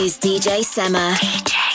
is DJ Sema.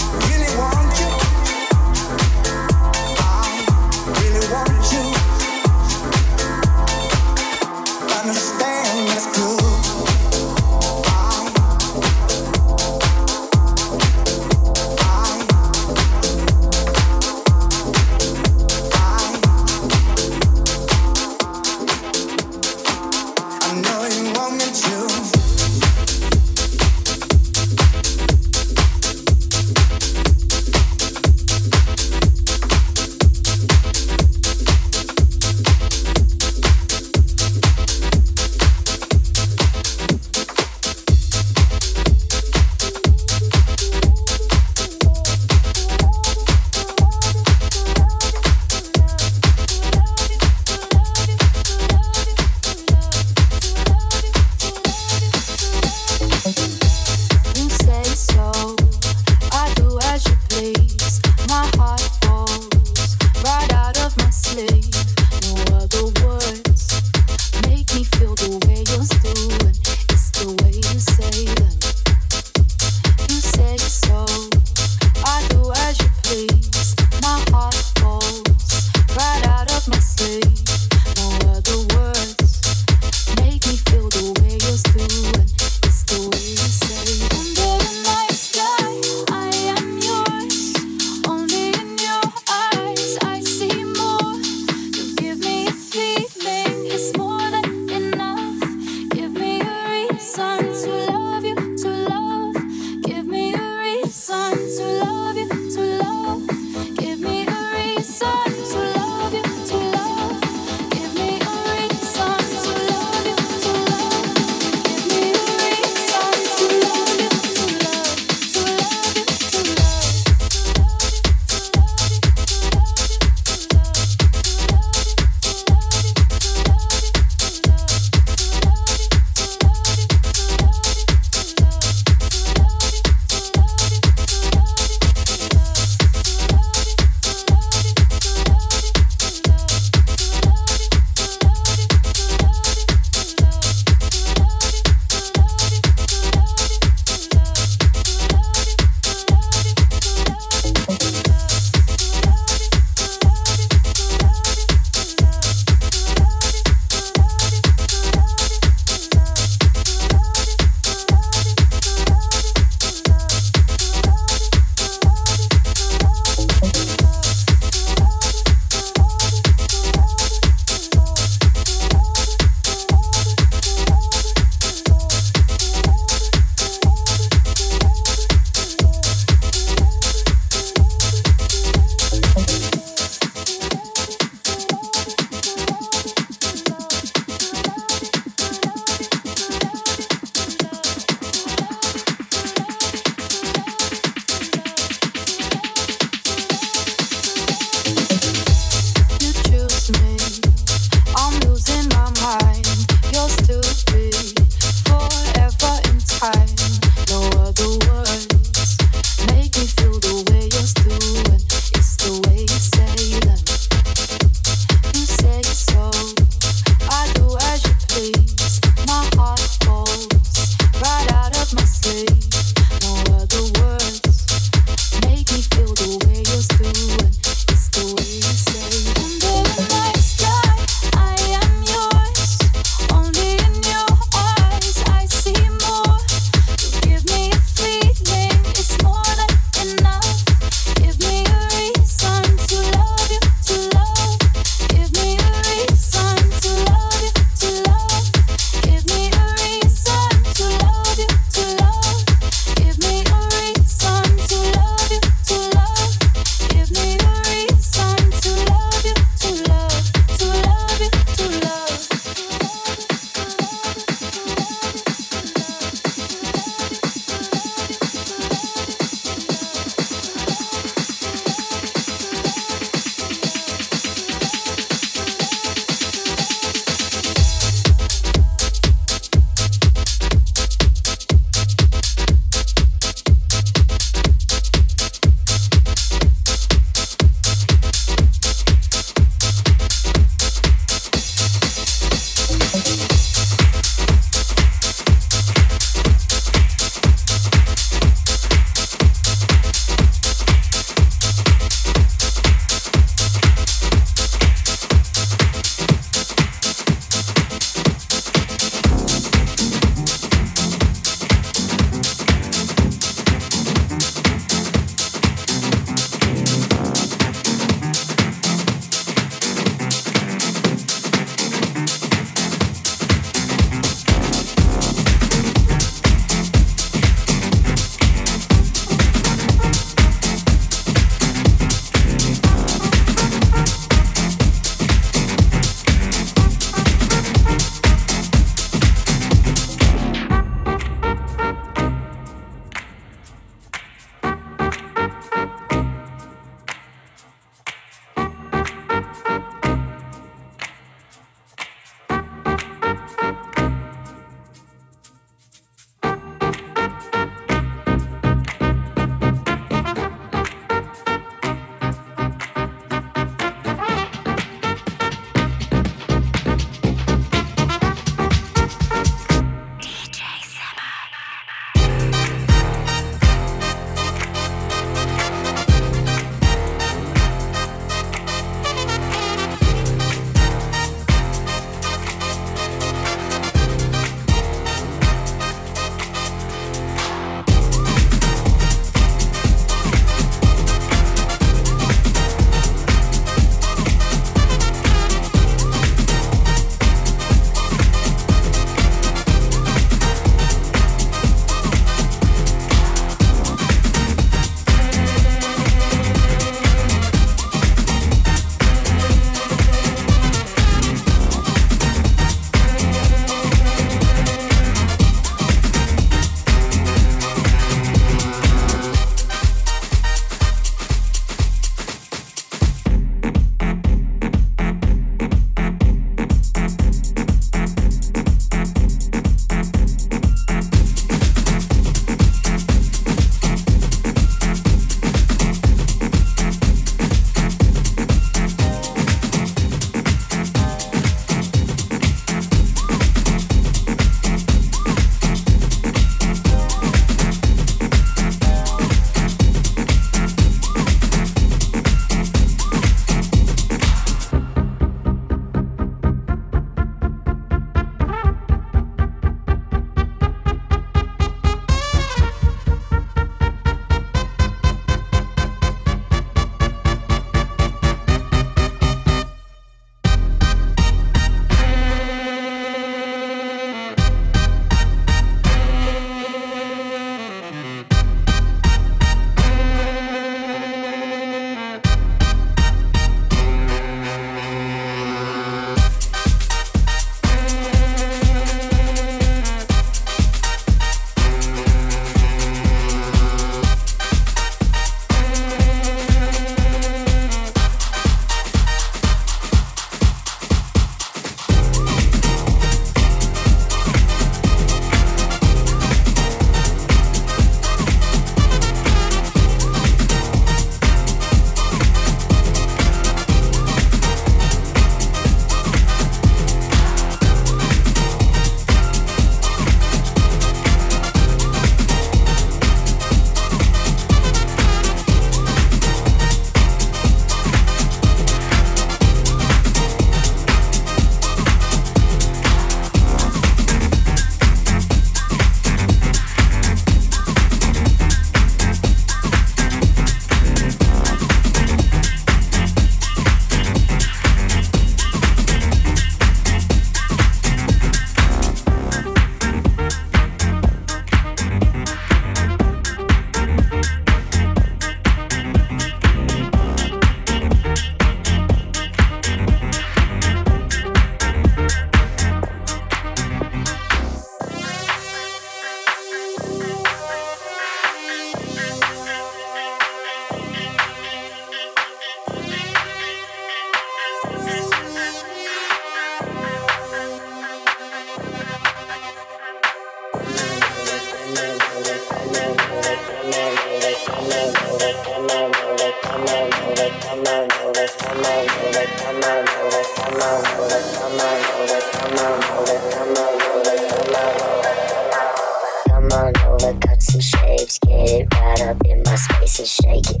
Just shake it.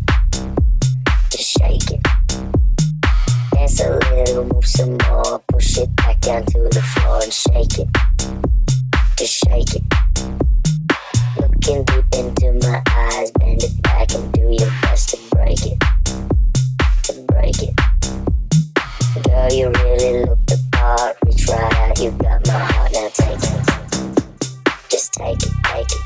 Just shake it. Dance a little, move some more. Push it back down to the floor and shake it. Just shake it. Looking deep into my eyes, bend it back and do your best to break it. To break it. Girl, you really look the part. Reach right out, you got my heart. Now take it. Just take it, take it.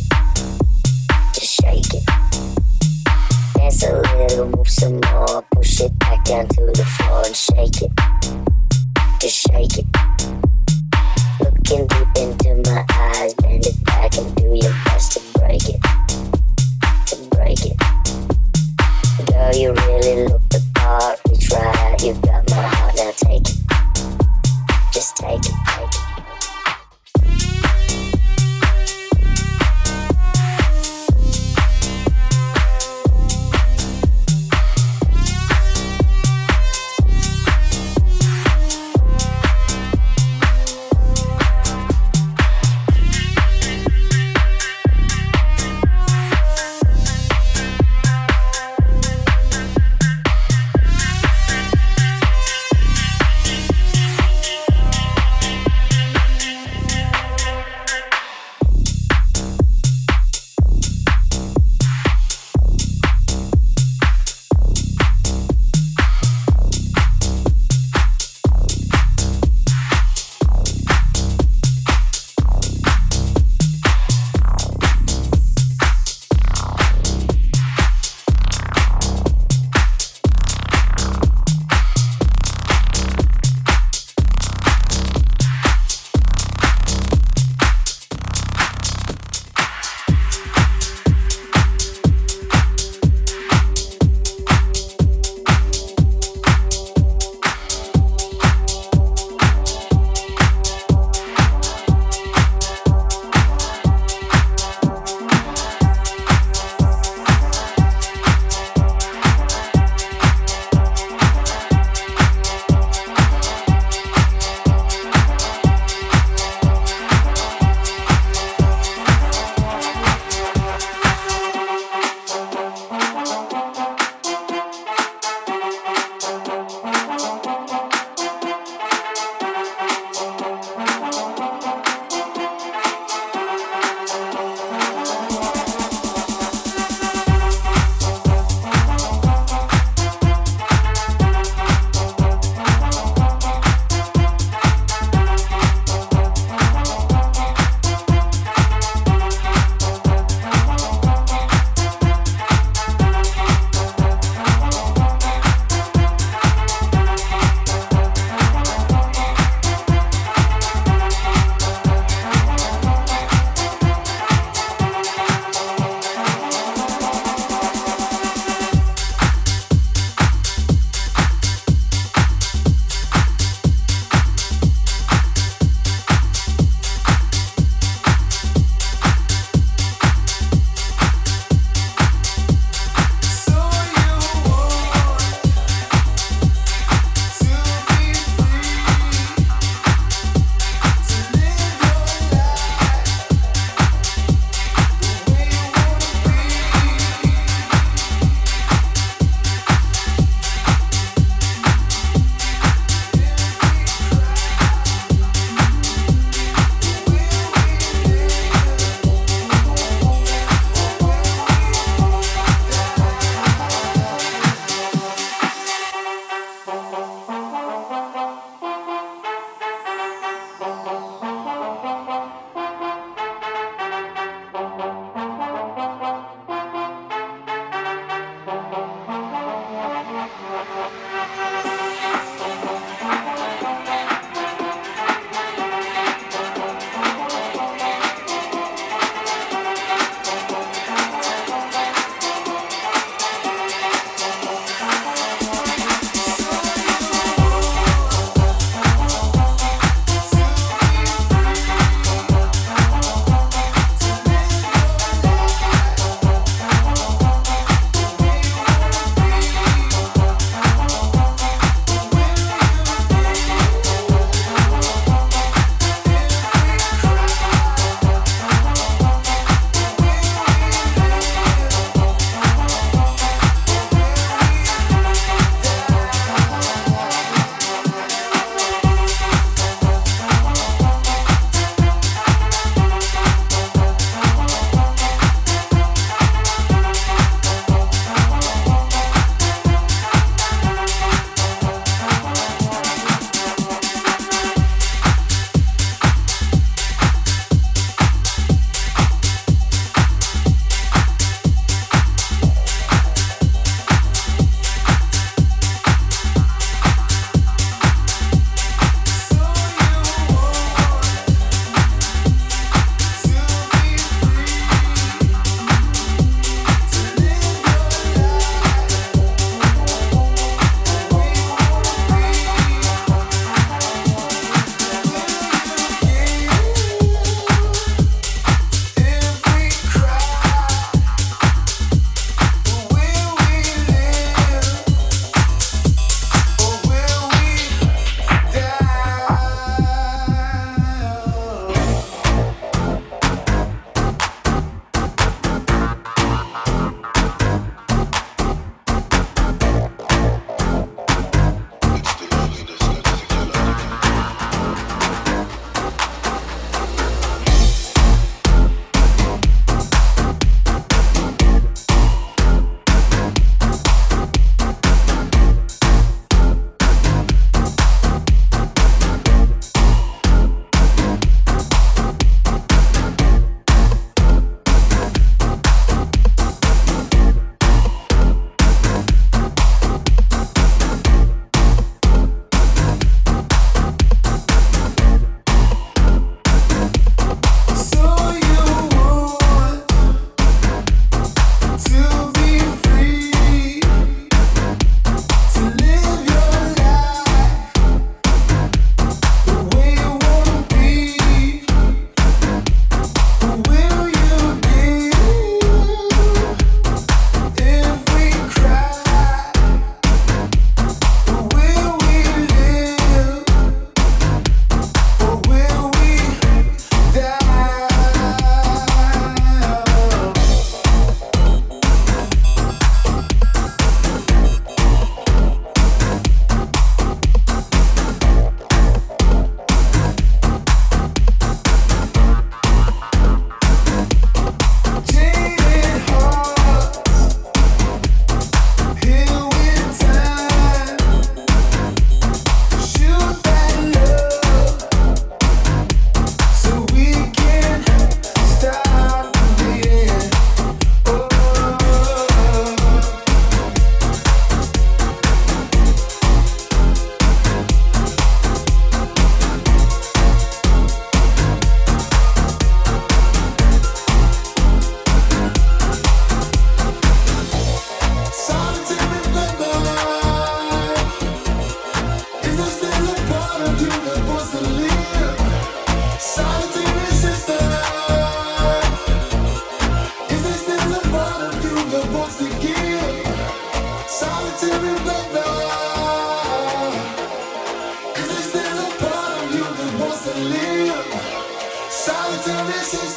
this is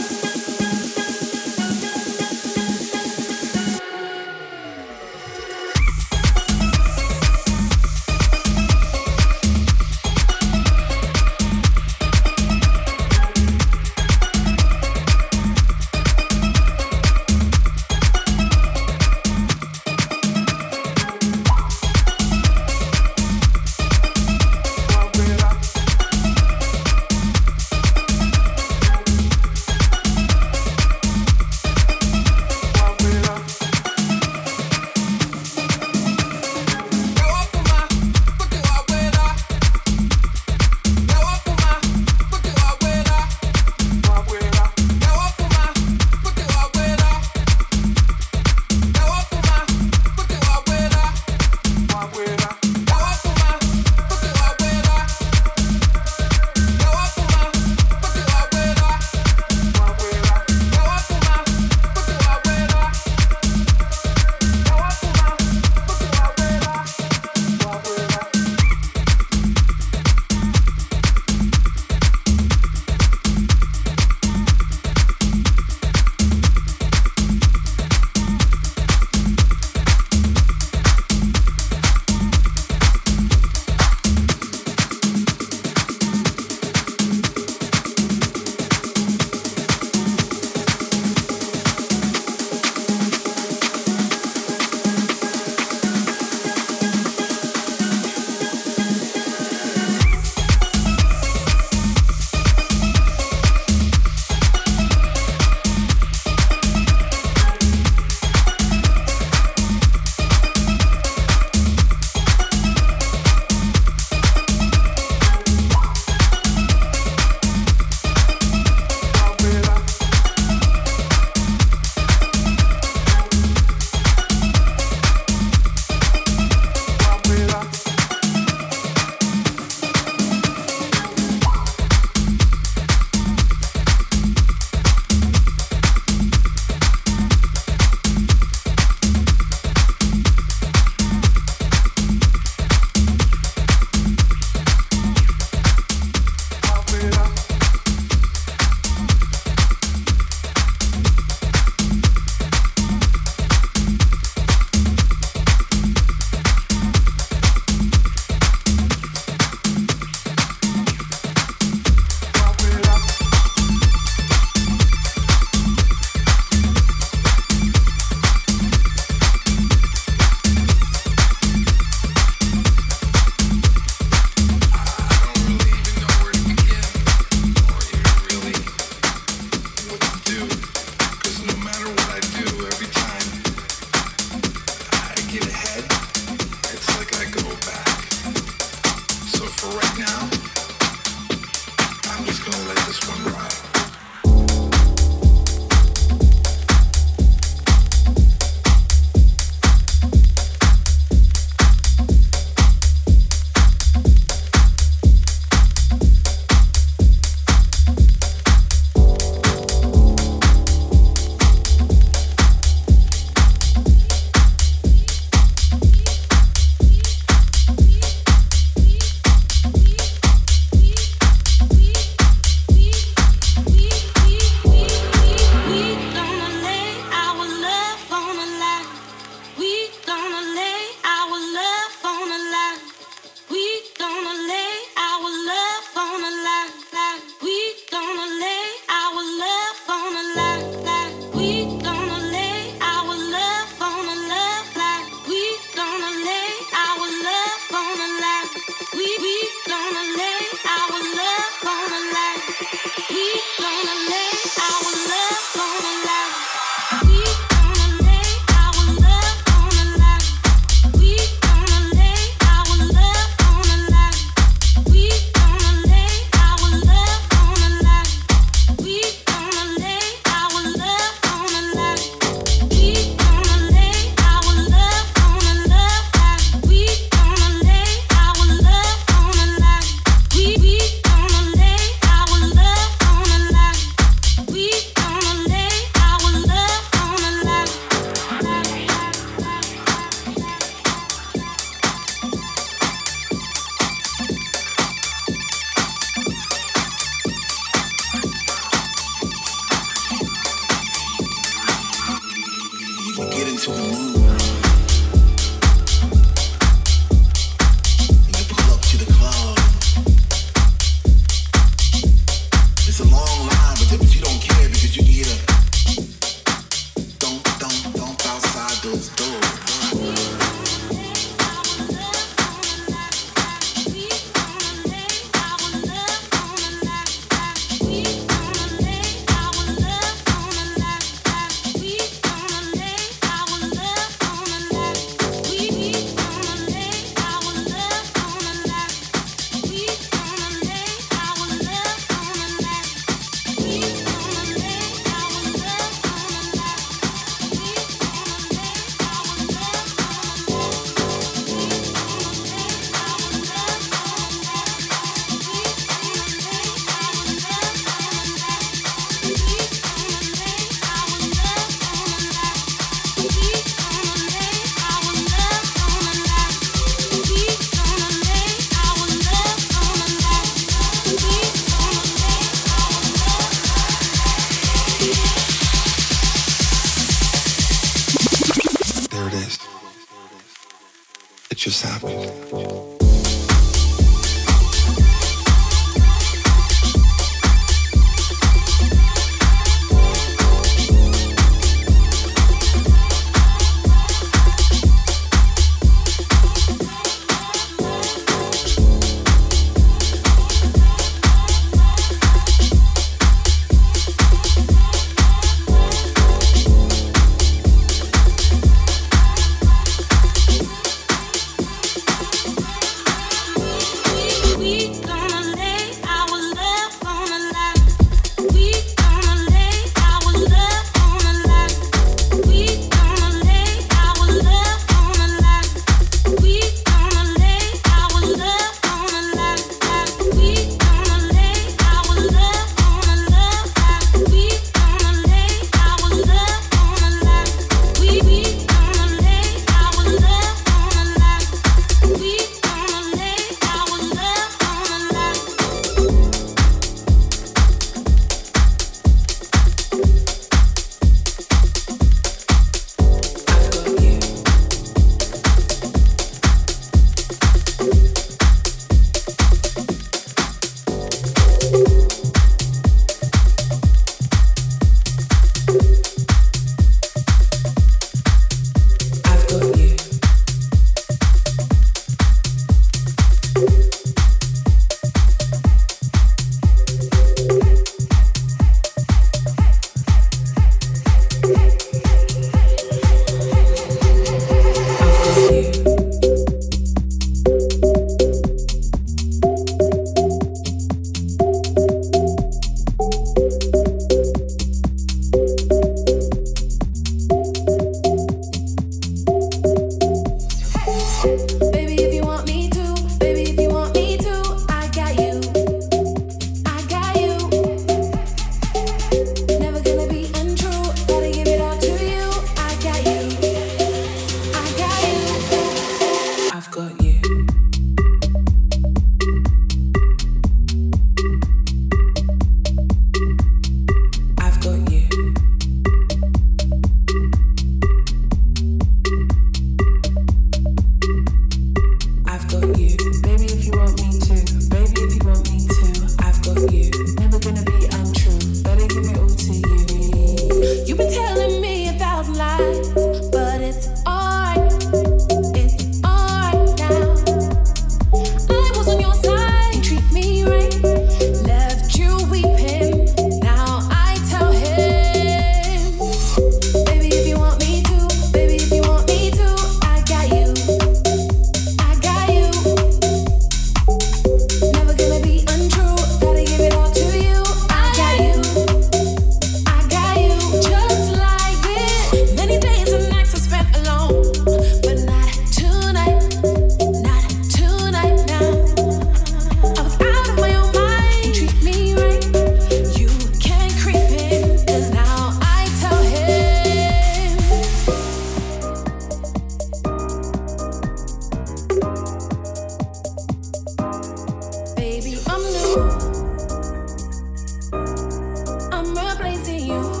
you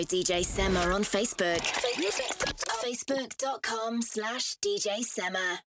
Follow DJ Sema on Facebook. Facebook.com slash DJ Sema.